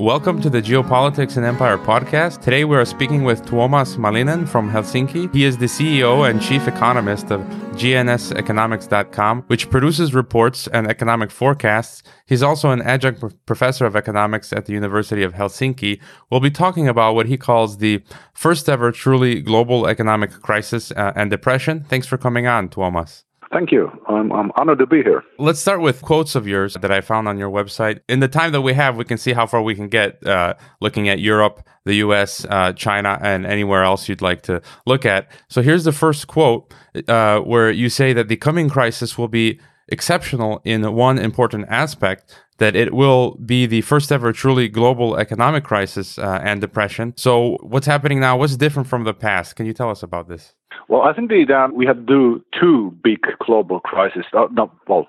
Welcome to the Geopolitics and Empire podcast. Today we are speaking with Tuomas Malinen from Helsinki. He is the CEO and chief economist of GNSeconomics.com, which produces reports and economic forecasts. He's also an adjunct professor of economics at the University of Helsinki. We'll be talking about what he calls the first ever truly global economic crisis uh, and depression. Thanks for coming on, Tuomas. Thank you. I'm, I'm honored to be here. Let's start with quotes of yours that I found on your website. In the time that we have, we can see how far we can get uh, looking at Europe, the US, uh, China, and anywhere else you'd like to look at. So here's the first quote uh, where you say that the coming crisis will be exceptional in one important aspect that it will be the first ever truly global economic crisis uh, and depression. So, what's happening now? What's different from the past? Can you tell us about this? Well, I think the, that we had do two big global crises. Uh, not well,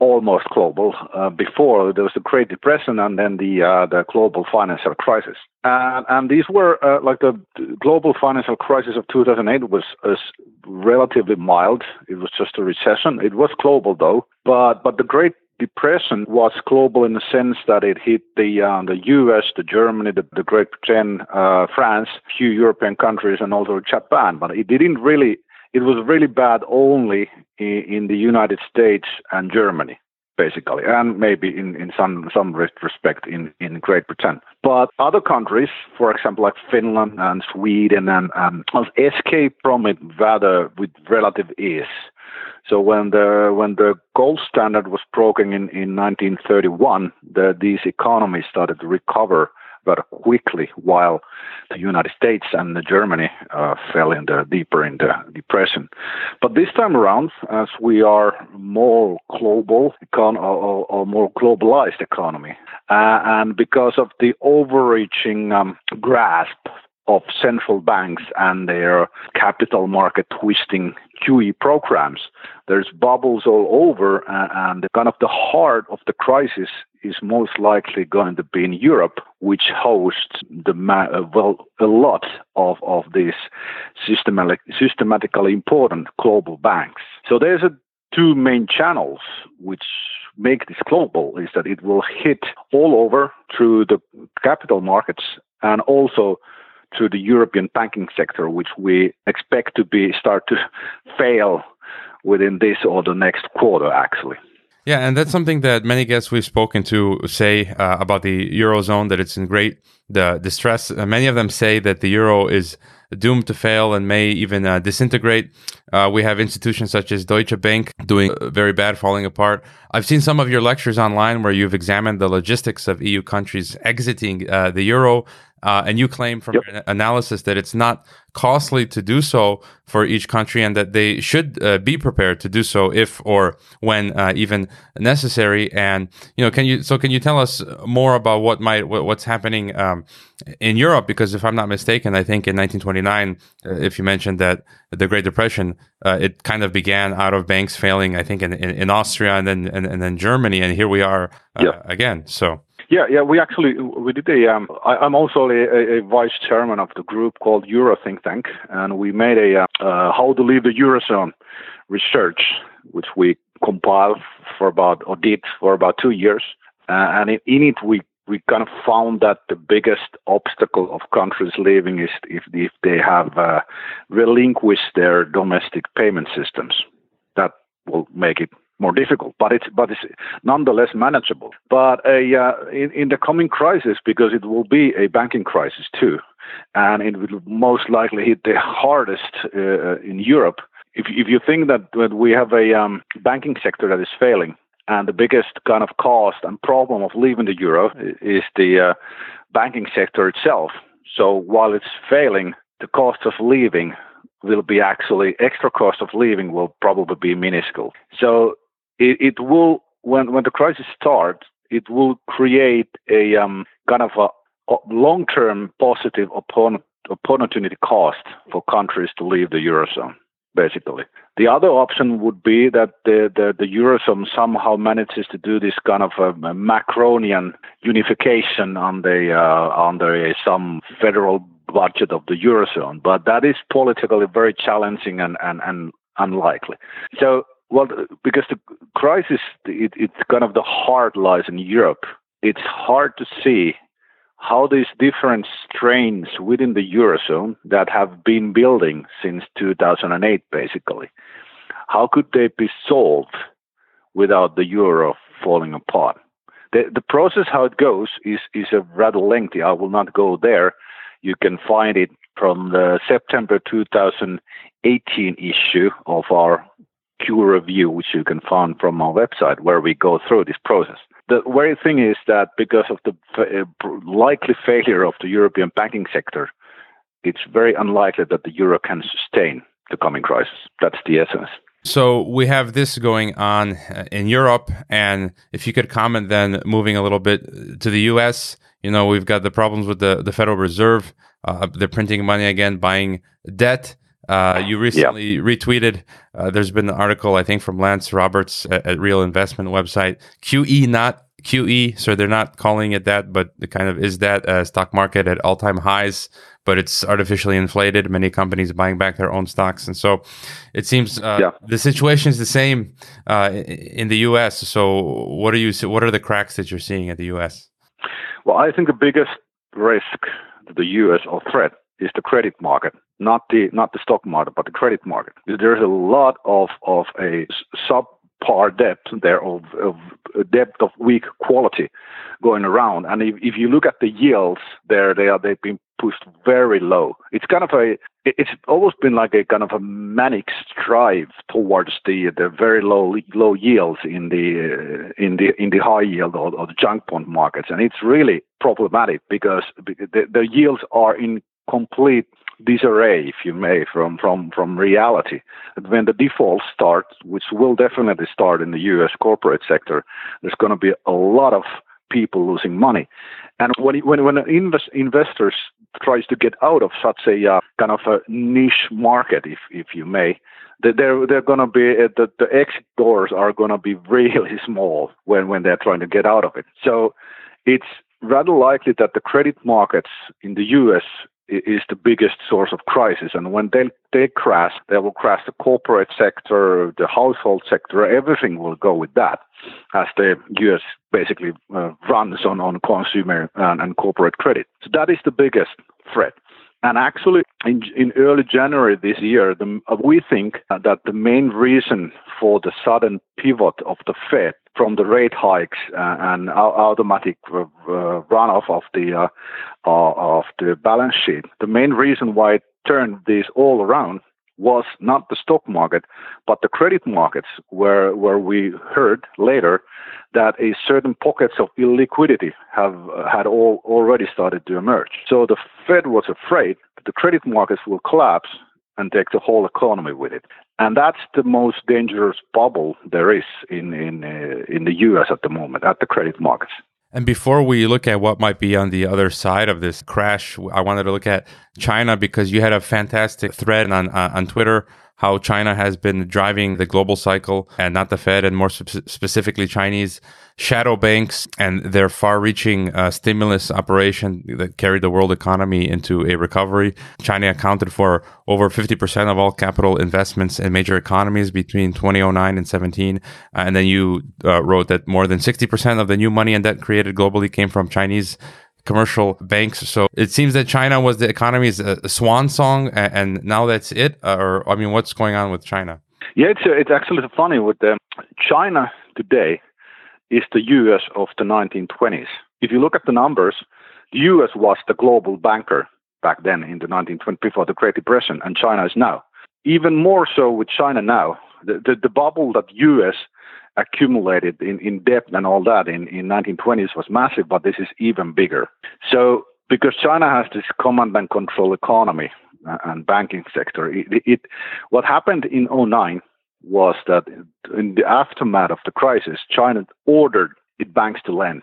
almost global. Uh, before there was the Great Depression and then the uh, the global financial crisis. And, and these were uh, like the global financial crisis of 2008 was, was relatively mild. It was just a recession. It was global though, but but the Great depression was global in the sense that it hit the uh, the U.S., the Germany, the, the Great Britain, uh, France, few European countries, and also Japan. But it didn't really. It was really bad only in, in the United States and Germany, basically, and maybe in, in some some respect in, in Great Britain. But other countries, for example, like Finland and Sweden, and um, escaped from it rather with relative ease. So when the when the gold standard was broken in, in 1931, the, these economies started to recover very quickly, while the United States and Germany uh, fell in the deeper in the depression. But this time around, as we are more global econ- or, or, more globalized economy, uh, and because of the overreaching um, grasp of central banks and their capital market twisting QE programs. There's bubbles all over, and the kind of the heart of the crisis is most likely going to be in Europe, which hosts the uh, well a lot of of these systematic, systematically important global banks. So there's a two main channels which make this global is that it will hit all over through the capital markets and also to the European banking sector, which we expect to be start to fail within this or the next quarter, actually. Yeah, and that's something that many guests we've spoken to say uh, about the eurozone that it's in great the distress. Uh, many of them say that the euro is doomed to fail and may even uh, disintegrate. Uh, we have institutions such as Deutsche Bank doing uh, very bad, falling apart. I've seen some of your lectures online where you've examined the logistics of EU countries exiting uh, the euro. Uh, and you claim from yep. analysis that it's not costly to do so for each country and that they should uh, be prepared to do so if or when uh, even necessary and you know can you so can you tell us more about what might what, what's happening um, in Europe because if I'm not mistaken I think in 1929 uh, if you mentioned that the Great Depression uh, it kind of began out of banks failing I think in, in, in Austria and then and, and, then Germany and here we are uh, yep. again so yeah, yeah, we actually we did a. Um, I, am also a, a, vice chairman of the group called Euro Think Tank, and we made a uh, uh, how to leave the eurozone research, which we compiled for about or did for about two years, uh, and in it we we kind of found that the biggest obstacle of countries leaving is if if they have uh, relinquished their domestic payment systems. That will make it more difficult, but it's but it's nonetheless manageable. But uh, in, in the coming crisis, because it will be a banking crisis too, and it will most likely hit the hardest uh, in Europe. If if you think that, that we have a um, banking sector that is failing, and the biggest kind of cost and problem of leaving the euro is the uh, banking sector itself. So while it's failing, the cost of leaving will be actually extra cost of leaving will probably be minuscule. So it, it will when when the crisis starts, it will create a um, kind of a, a long-term positive opportunity cost for countries to leave the eurozone. Basically, the other option would be that the, the, the eurozone somehow manages to do this kind of a, Macronian unification on the uh, under a, some federal budget of the eurozone, but that is politically very challenging and, and, and unlikely. So well, because the crisis, it, it's kind of the heart lies in Europe. It's hard to see how these different strains within the eurozone that have been building since 2008, basically, how could they be solved without the euro falling apart? The, the process, how it goes, is, is a rather lengthy. I will not go there. You can find it from the September 2018 issue of our Q review, which you can find from our website, where we go through this process. The very thing is that because of the uh, likely failure of the European banking sector, it's very unlikely that the euro can sustain the coming crisis. That's the essence. So we have this going on uh, in Europe, and if you could comment then, moving a little bit to the U.S. You know, we've got the problems with the the Federal Reserve. Uh, they're printing money again, buying debt. Uh, you recently yeah. retweeted. Uh, there's been an article, I think, from Lance Roberts at, at, Real Investment website. QE, not QE, so they're not calling it that, but it kind of is that uh, stock market at all time highs but it's artificially inflated. Many companies buying back their own stocks, and so it seems uh, yeah. the situation is the same uh, in the U.S. So, what are you? What are the cracks that you're seeing at the U.S.? Well, I think the biggest risk to the U.S. or threat is the credit market, not the not the stock market, but the credit market. There's a lot of of a sub par debt there of, of debt of weak quality going around. And if, if you look at the yields there, they are they've been pushed very low. It's kind of a it's almost been like a kind of a manic strive towards the the very low low yields in the uh, in the in the high yield or, or the junk bond markets, and it's really problematic because the, the yields are in complete disarray, if you may, from from from reality. When the defaults start, which will definitely start in the U.S. corporate sector, there's going to be a lot of people losing money. And when when when invest, investors tries to get out of such a uh, kind of a niche market, if if you may, they're they're going to be uh, the the exit doors are going to be really small when when they're trying to get out of it. So it's rather likely that the credit markets in the U.S is the biggest source of crisis. And when they, they crash, they will crash the corporate sector, the household sector, everything will go with that as the US basically uh, runs on, on consumer and, and corporate credit. So that is the biggest threat. And actually, in, in early January this year, the, uh, we think that the main reason for the sudden pivot of the Fed from the rate hikes uh, and automatic uh, runoff of the uh, of the balance sheet, the main reason why it turned this all around was not the stock market, but the credit markets, where where we heard later that a certain pockets of illiquidity have had all already started to emerge. So the Fed was afraid that the credit markets will collapse and take the whole economy with it. And that's the most dangerous bubble there is in in uh, in the U.S. at the moment at the credit markets. And before we look at what might be on the other side of this crash, I wanted to look at China because you had a fantastic thread on uh, on Twitter how China has been driving the global cycle and not the Fed, and more sp- specifically Chinese shadow banks and their far reaching uh, stimulus operation that carried the world economy into a recovery. China accounted for over 50% of all capital investments in major economies between 2009 and 17. Uh, and then you uh, wrote that more than 60% of the new money and debt created globally came from Chinese commercial banks. So it seems that China was the economy's uh, swan song, and, and now that's it. Uh, or I mean, what's going on with China? Yeah, it's uh, it's actually funny with them. China today is the U.S. of the 1920s. If you look at the numbers, the U.S. was the global banker back then in the 1920s before the Great Depression, and China is now. Even more so with China now. The, the, the bubble that U.S accumulated in, in debt and all that in, in 1920s was massive, but this is even bigger. So because China has this command and control economy uh, and banking sector, it, it what happened in 09 was that in the aftermath of the crisis, China ordered its banks to lend,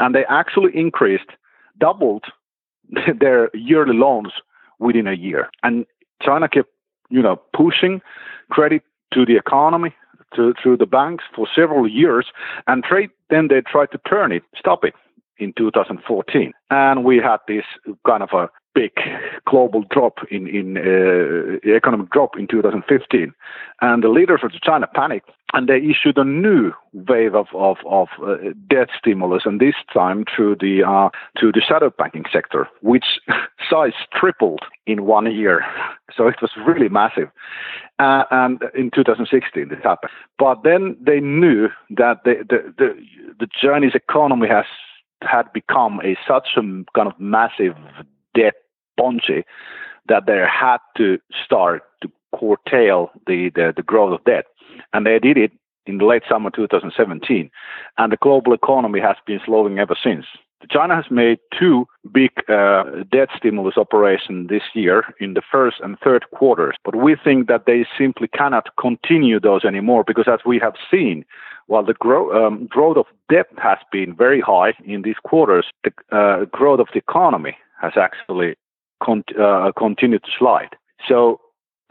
and they actually increased, doubled their yearly loans within a year, and China kept, you know, pushing credit to the economy to, through the banks for several years, and trade then they tried to turn it, stop it in 2014, and we had this kind of a big global drop in in uh, economic drop in 2015, and the leaders of China panicked and they issued a new wave of of, of uh, debt stimulus, and this time through the uh, to the shadow banking sector, which size tripled in one year. So it was really massive. Uh, and in 2016, this happened. But then they knew that the the the, the Chinese economy has had become a such a kind of massive debt punchy that they had to start to curtail the, the, the growth of debt. And they did it in the late summer 2017. And the global economy has been slowing ever since. China has made two big uh, debt stimulus operations this year in the first and third quarters, but we think that they simply cannot continue those anymore because, as we have seen, while the grow, um, growth of debt has been very high in these quarters, the uh, growth of the economy has actually con- uh, continued to slide. So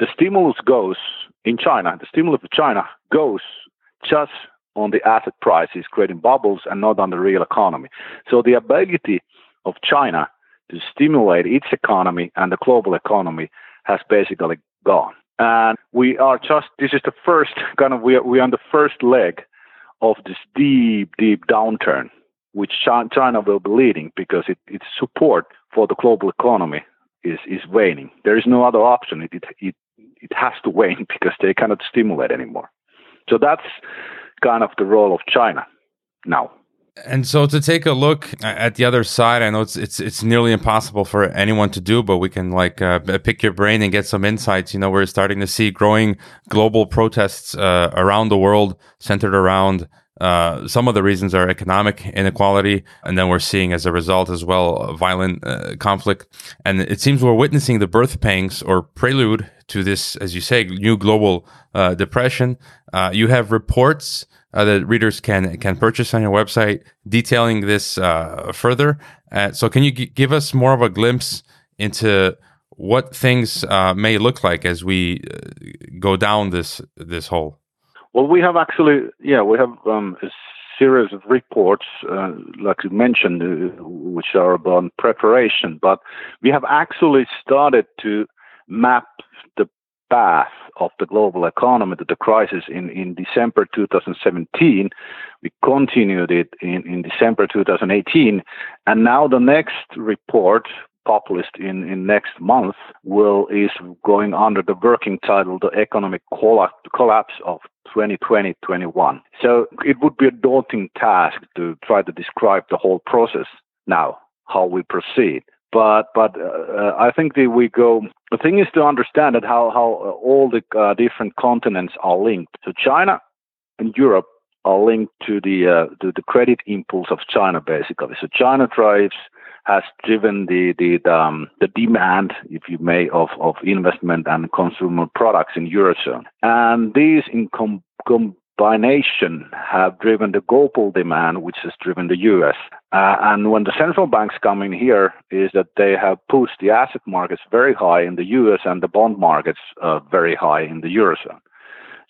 the stimulus goes in China, the stimulus of China goes just on the asset prices, creating bubbles and not on the real economy. So the ability of China to stimulate its economy and the global economy has basically gone. And we are just, this is the first kind of, we are, we are on the first leg of this deep, deep downturn, which China will be leading because it, its support for the global economy is, is waning. There is no other option. It, it, it, it has to wane because they cannot stimulate anymore. So that's kind of the role of China now. And so to take a look at the other side, I know it's it's it's nearly impossible for anyone to do, but we can like uh, pick your brain and get some insights. You know, we're starting to see growing global protests uh, around the world centered around uh, some of the reasons are economic inequality, and then we're seeing as a result as well violent uh, conflict. And it seems we're witnessing the birth pangs or prelude to this, as you say, new global uh, depression. Uh, you have reports uh, that readers can can purchase on your website detailing this uh, further. so, can you g- give us more of a glimpse into what things may look like as we go down this this hole? Well, we have actually, yeah, we have um, a series of reports, uh, like you mentioned, uh, which are about preparation, but we have actually started to map path of the global economy to the crisis in, in December 2017. We continued it in, in December 2018. And now the next report published in, in next month will is going under the working title the economic collapse of 2020-21 so it would be a daunting task to try to describe the whole process now how we proceed but but uh, I think that we go. The thing is to understand that how how all the uh, different continents are linked. So China and Europe are linked to the uh, to the credit impulse of China basically. So China drives has driven the the the, um, the demand, if you may, of of investment and consumer products in eurozone, and these in com- combination have driven the global demand, which has driven the U.S. Uh, and when the central banks come in here, is that they have pushed the asset markets very high in the U.S. and the bond markets uh, very high in the eurozone.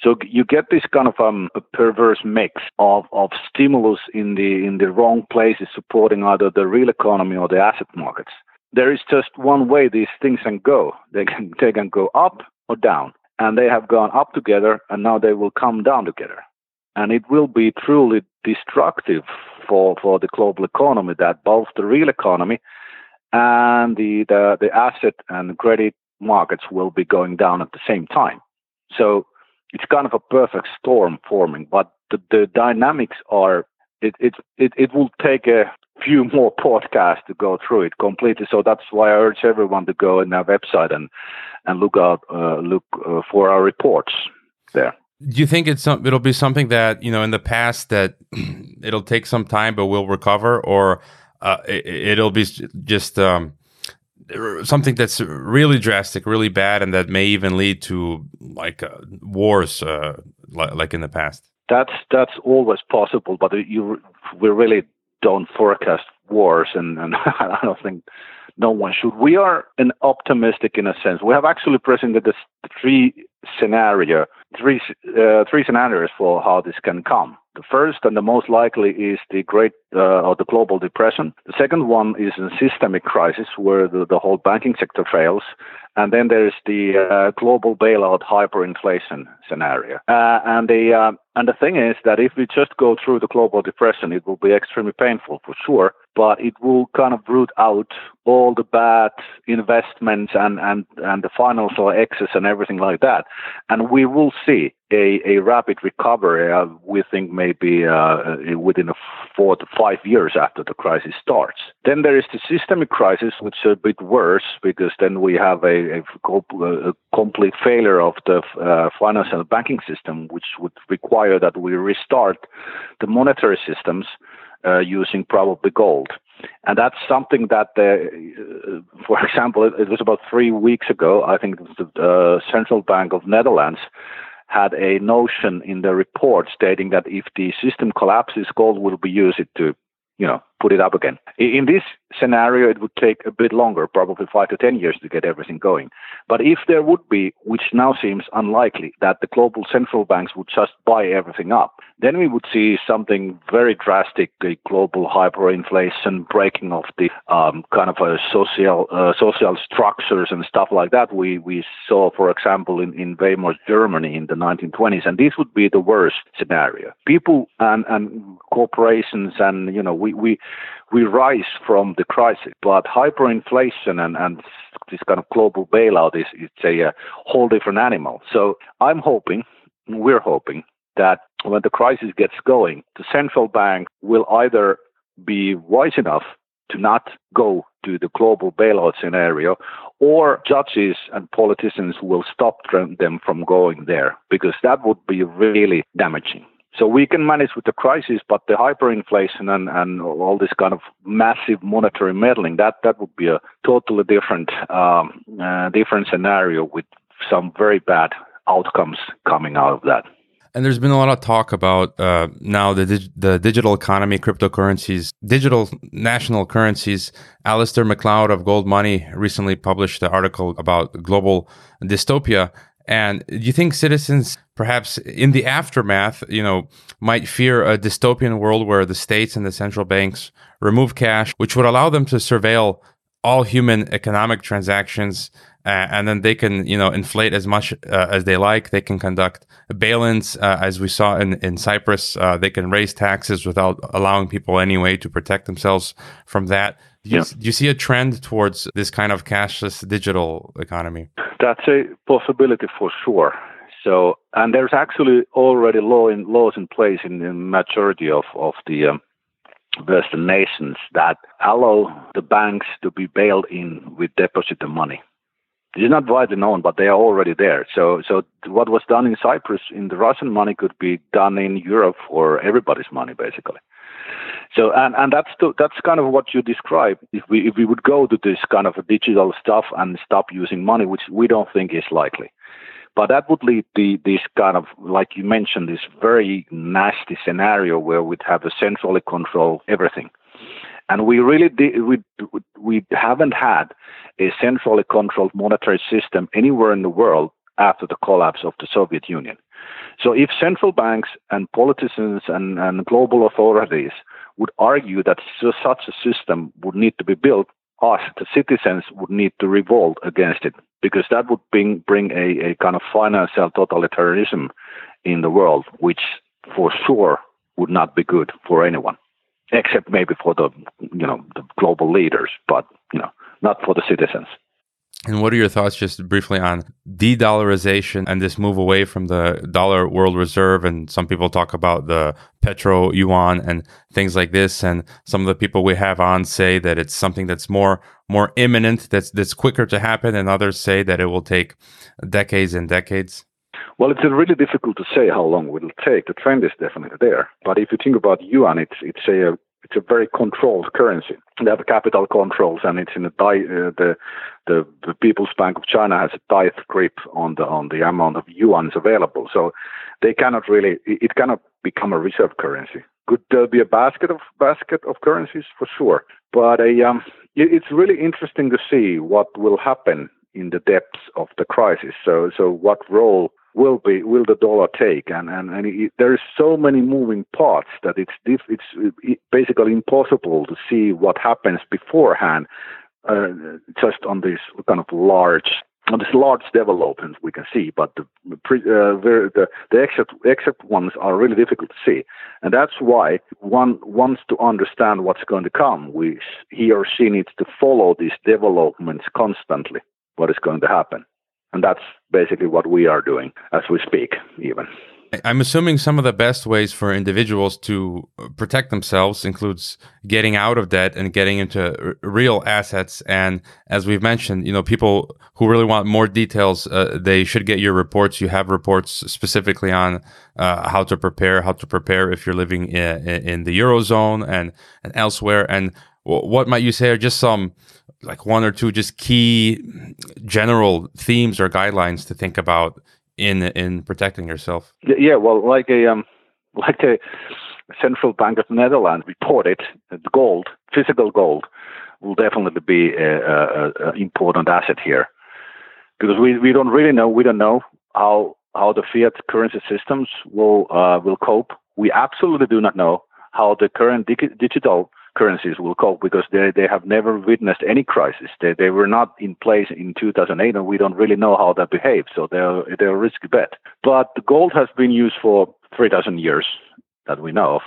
So you get this kind of um, a perverse mix of, of stimulus in the in the wrong places, supporting either the real economy or the asset markets. There is just one way these things can go. They can they can go up or down, and they have gone up together, and now they will come down together, and it will be truly destructive for for the global economy that both the real economy and the the, the asset and credit markets will be going down at the same time. So it's kind of a perfect storm forming, but the, the dynamics are it, it it it will take a few more podcasts to go through it completely. So that's why I urge everyone to go on our website and and look out uh, look uh, for our reports there. Do you think it's some, it'll be something that you know in the past that it'll take some time but we'll recover, or uh, it, will be just um, something that's really drastic, really bad, and that may even lead to like uh, wars, uh, li- like in the past. That's that's always possible, but you we really don't forecast wars, and, and I don't think no one should. We are an optimistic in a sense. We have actually presented this three scenario, three uh, three scenarios for how this can come. The first and the most likely is the Great uh, or the Global Depression. The second one is a systemic crisis where the, the whole banking sector fails, and then there's the uh, global bailout hyperinflation scenario. Uh, and the uh, and the thing is that if we just go through the global depression, it will be extremely painful for sure, but it will kind of root out all the bad investments and, and, and the financial excess and everything like that. And we will see a, a rapid recovery, uh, we think maybe uh, within four to five years after the crisis starts. Then there is the systemic crisis, which is a bit worse because then we have a, a, a complete failure of the uh, financial banking system, which would require that we restart the monetary systems uh, using probably gold. And that's something that, uh, for example, it, was about three weeks ago. I think the uh, Central Bank of Netherlands had a notion in the report stating that if the system collapses, gold will be used to, you know, put it up again. In this scenario, it would take a bit longer, probably five to 10 years to get everything going. But if there would be, which now seems unlikely, that the global central banks would just buy everything up, then we would see something very drastic, a global hyperinflation, breaking of the um, kind of a social uh, social structures and stuff like that. We we saw, for example, in, in Weimar Germany in the 1920s, and this would be the worst scenario. People and, and corporations and you know we we we rise from the crisis. But hyperinflation and, and this kind of global bailout is it's a, a whole different animal. So I'm hoping, we're hoping, that when the crisis gets going, the central bank will either be wise enough to not go to the global bailout scenario, or judges and politicians will stop them from going there because that would be really damaging. So we can manage with the crisis, but the hyperinflation and, and all this kind of massive monetary meddling, that, that would be a totally different, um, uh, different scenario with some very bad outcomes coming out of that. And there's been a lot of talk about uh, now the dig- the digital economy, cryptocurrencies, digital national currencies. Alasdair Macleod of Gold Money recently published an article about global dystopia. And do you think citizens, perhaps in the aftermath, you know, might fear a dystopian world where the states and the central banks remove cash, which would allow them to surveil all human economic transactions, uh, and then they can, you know, inflate as much uh, as they like. They can conduct bail-ins, uh, as we saw in in Cyprus. Uh, they can raise taxes without allowing people any way to protect themselves from that. Do you, yeah. do you see a trend towards this kind of cashless digital economy? That's a possibility for sure. So, and there's actually already law in, laws in place in the majority of of the um, Western nations that allow the banks to be bailed in with deposited money. It's not widely known, but they are already there. So, so what was done in Cyprus in the Russian money could be done in Europe for everybody's money, basically. So and, and that's the, that's kind of what you describe. If we if we would go to this kind of digital stuff and stop using money, which we don't think is likely, but that would lead to this kind of like you mentioned, this very nasty scenario where we'd have a centrally control everything. And we really we we haven't had a centrally controlled monetary system anywhere in the world after the collapse of the Soviet Union. So if central banks and politicians and, and global authorities would argue that such a system would need to be built, us, the citizens, would need to revolt against it because that would bring, bring a, a kind of financial totalitarianism in the world, which for sure would not be good for anyone, except maybe for the you know the global leaders, but you know not for the citizens. And what are your thoughts, just briefly, on de dollarization and this move away from the dollar world reserve? And some people talk about the petro yuan and things like this. And some of the people we have on say that it's something that's more more imminent, that's that's quicker to happen, and others say that it will take decades and decades. Well, it's really difficult to say how long it will take. The trend is definitely there. But if you think about yuan, it's it's a it's a very controlled currency. They have capital controls, and it's in di- uh, the, the the People's Bank of China has a tight grip on the on the amount of yuan's available. So they cannot really it cannot become a reserve currency. Could there be a basket of basket of currencies for sure? But a, um, it, it's really interesting to see what will happen in the depths of the crisis. So so what role will be will the dollar take and and, and it, there is so many moving parts that it's it's basically impossible to see what happens beforehand uh, just on this kind of large there's large developments we can see, but the uh, the, the exact, exact ones are really difficult to see, and that's why one wants to understand what's going to come. We he or she needs to follow these developments constantly. What is going to happen, and that's basically what we are doing as we speak, even. I'm assuming some of the best ways for individuals to protect themselves includes getting out of debt and getting into r- real assets. And as we've mentioned, you know, people who really want more details, uh, they should get your reports. You have reports specifically on uh, how to prepare, how to prepare if you're living in, in the eurozone and, and elsewhere. And w- what might you say are just some like one or two just key general themes or guidelines to think about in in protecting yourself? Yeah, well, like a um, like the central bank of the Netherlands reported, gold, physical gold, will definitely be an important asset here, because we, we don't really know we don't know how how the fiat currency systems will uh, will cope. We absolutely do not know how the current di- digital currencies will cope because they, they have never witnessed any crisis. They, they were not in place in 2008 and we don't really know how that behaves. So they're, they're a risky bet. But gold has been used for 3,000 years that we know of.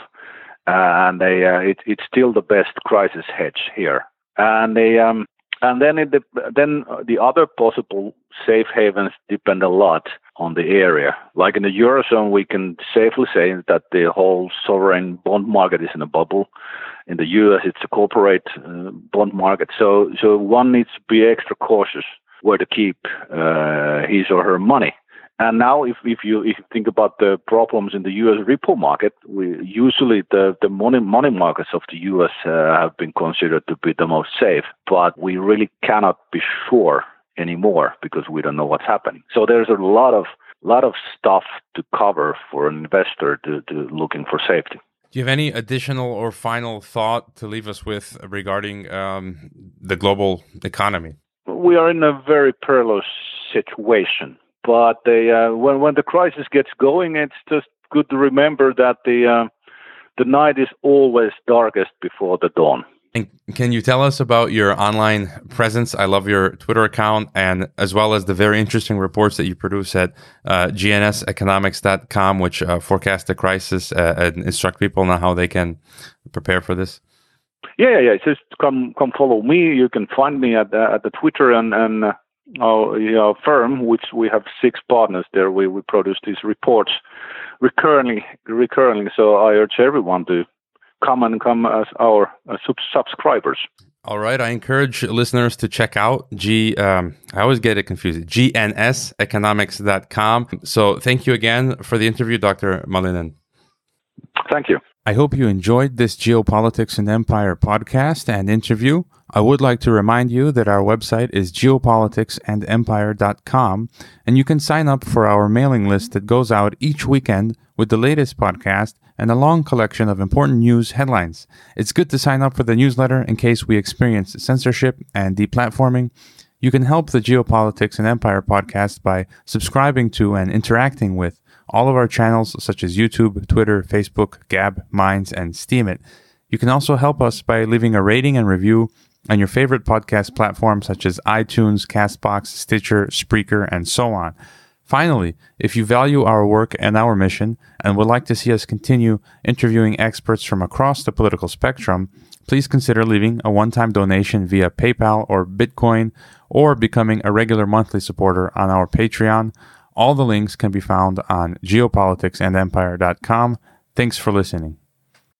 and they, uh, it, it's still the best crisis hedge here. And they, um, and then it, then the other possible safe havens depend a lot on the area. Like in the eurozone, we can safely say that the whole sovereign bond market is in a bubble. In the US, it's a corporate uh, bond market. So, so one needs to be extra cautious where to keep uh, his or her money. And now, if, if you if you think about the problems in the U.S. repo market, we usually the the money money markets of the U.S. Uh, have been considered to be the most safe, but we really cannot be sure anymore because we don't know what's happening. So there's a lot of lot of stuff to cover for an investor to, to looking for safety. Do you have any additional or final thought to leave us with regarding um, the global economy? We are in a very perilous situation but they, uh, when when the crisis gets going, it's just good to remember that the uh, the night is always darkest before the dawn. And can you tell us about your online presence? I love your Twitter account and as well as the very interesting reports that you produce at uh, gnseconomics.com, which uh, forecast the crisis uh, and instruct people on how they can prepare for this. Yeah, yeah, yeah. Just come, come follow me. You can find me at at the Twitter and and uh, our you know, firm, which we have six partners there, we, we produce these reports recurrently, recurrently. So I urge everyone to come and come as our uh, sub- subscribers. All right. I encourage listeners to check out G. Um, I always get it confused. GNSeconomics.com. So thank you again for the interview, Dr. Malinen. Thank you. I hope you enjoyed this Geopolitics and Empire podcast and interview. I would like to remind you that our website is geopoliticsandempire.com and you can sign up for our mailing list that goes out each weekend with the latest podcast and a long collection of important news headlines. It's good to sign up for the newsletter in case we experience censorship and deplatforming. You can help the Geopolitics and Empire podcast by subscribing to and interacting with all of our channels such as YouTube, Twitter, Facebook, Gab, Minds, and Steemit. You can also help us by leaving a rating and review on your favorite podcast platforms such as iTunes, Castbox, Stitcher, Spreaker, and so on. Finally, if you value our work and our mission and would like to see us continue interviewing experts from across the political spectrum, please consider leaving a one time donation via PayPal or Bitcoin or becoming a regular monthly supporter on our Patreon. All the links can be found on geopoliticsandempire.com. Thanks for listening.